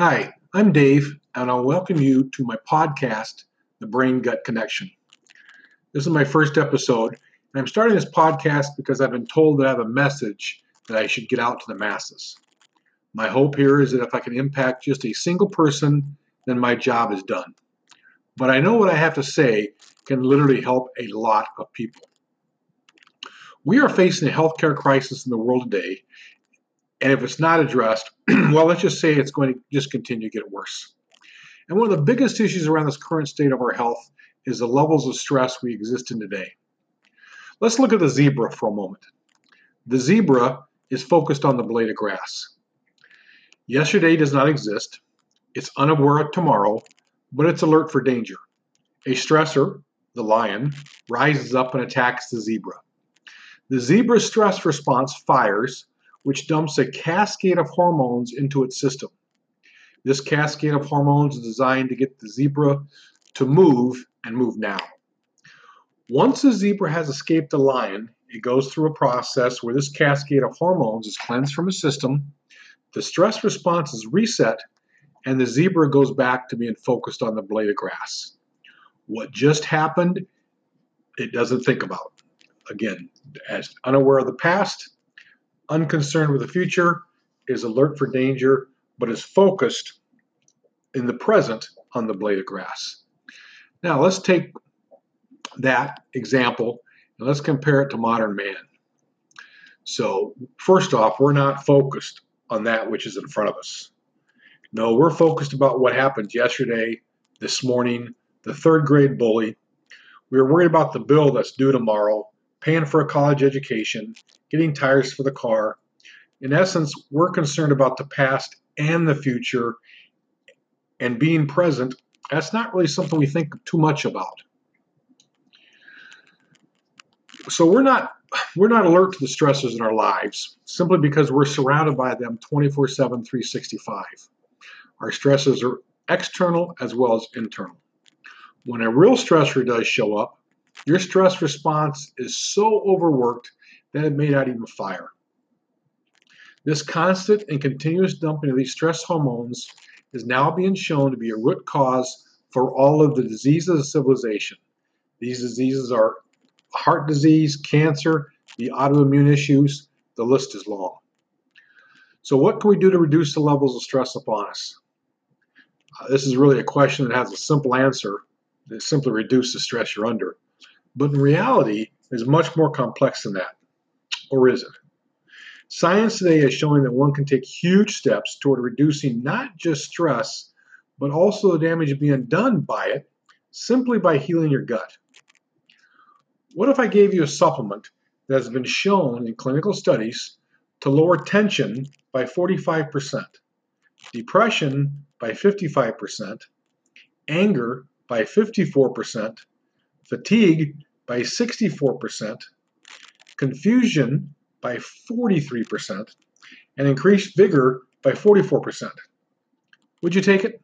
Hi, I'm Dave, and I'll welcome you to my podcast, The Brain Gut Connection. This is my first episode, and I'm starting this podcast because I've been told that I have a message that I should get out to the masses. My hope here is that if I can impact just a single person, then my job is done. But I know what I have to say can literally help a lot of people. We are facing a healthcare crisis in the world today, and if it's not addressed, well, let's just say it's going to just continue to get worse. And one of the biggest issues around this current state of our health is the levels of stress we exist in today. Let's look at the zebra for a moment. The zebra is focused on the blade of grass. Yesterday does not exist. It's unaware of tomorrow, but it's alert for danger. A stressor, the lion, rises up and attacks the zebra. The zebra's stress response fires, which dumps a cascade of hormones into its system. This cascade of hormones is designed to get the zebra to move and move now. Once the zebra has escaped the lion, it goes through a process where this cascade of hormones is cleansed from the system, the stress response is reset, and the zebra goes back to being focused on the blade of grass. What just happened, it doesn't think about again, as unaware of the past, unconcerned with the future, is alert for danger, but is focused in the present on the blade of grass. Now let's take that example and let's compare it to modern man. So first off, we're not focused on that which is in front of us. No, we're focused about what happened yesterday, this morning, the third grade bully. We are worried about the bill that's due tomorrow paying for a college education, getting tires for the car. In essence, we're concerned about the past and the future, and being present, that's not really something we think too much about. So we're not we're not alert to the stresses in our lives simply because we're surrounded by them 24/7 365. Our stresses are external as well as internal. When a real stressor does show up, your stress response is so overworked that it may not even fire. This constant and continuous dumping of these stress hormones is now being shown to be a root cause for all of the diseases of civilization. These diseases are heart disease, cancer, the autoimmune issues, the list is long. So, what can we do to reduce the levels of stress upon us? Uh, this is really a question that has a simple answer that simply reduce the stress you're under. But in reality, it's much more complex than that. Or is it? Science today is showing that one can take huge steps toward reducing not just stress, but also the damage being done by it simply by healing your gut. What if I gave you a supplement that has been shown in clinical studies to lower tension by 45%, depression by 55%, anger by 54%, fatigue by 64%, confusion by 43%, and increased vigor by 44%. Would you take it?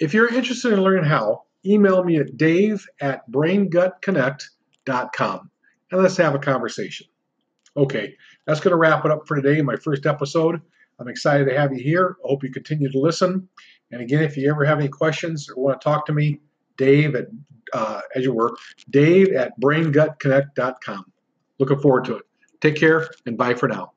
If you're interested in learning how, email me at dave at braingutconnect.com and let's have a conversation. Okay, that's going to wrap it up for today, my first episode. I'm excited to have you here. I hope you continue to listen. And again, if you ever have any questions or want to talk to me, Dave at, uh, as you were, Dave at braingutconnect.com. Looking forward to it. Take care and bye for now.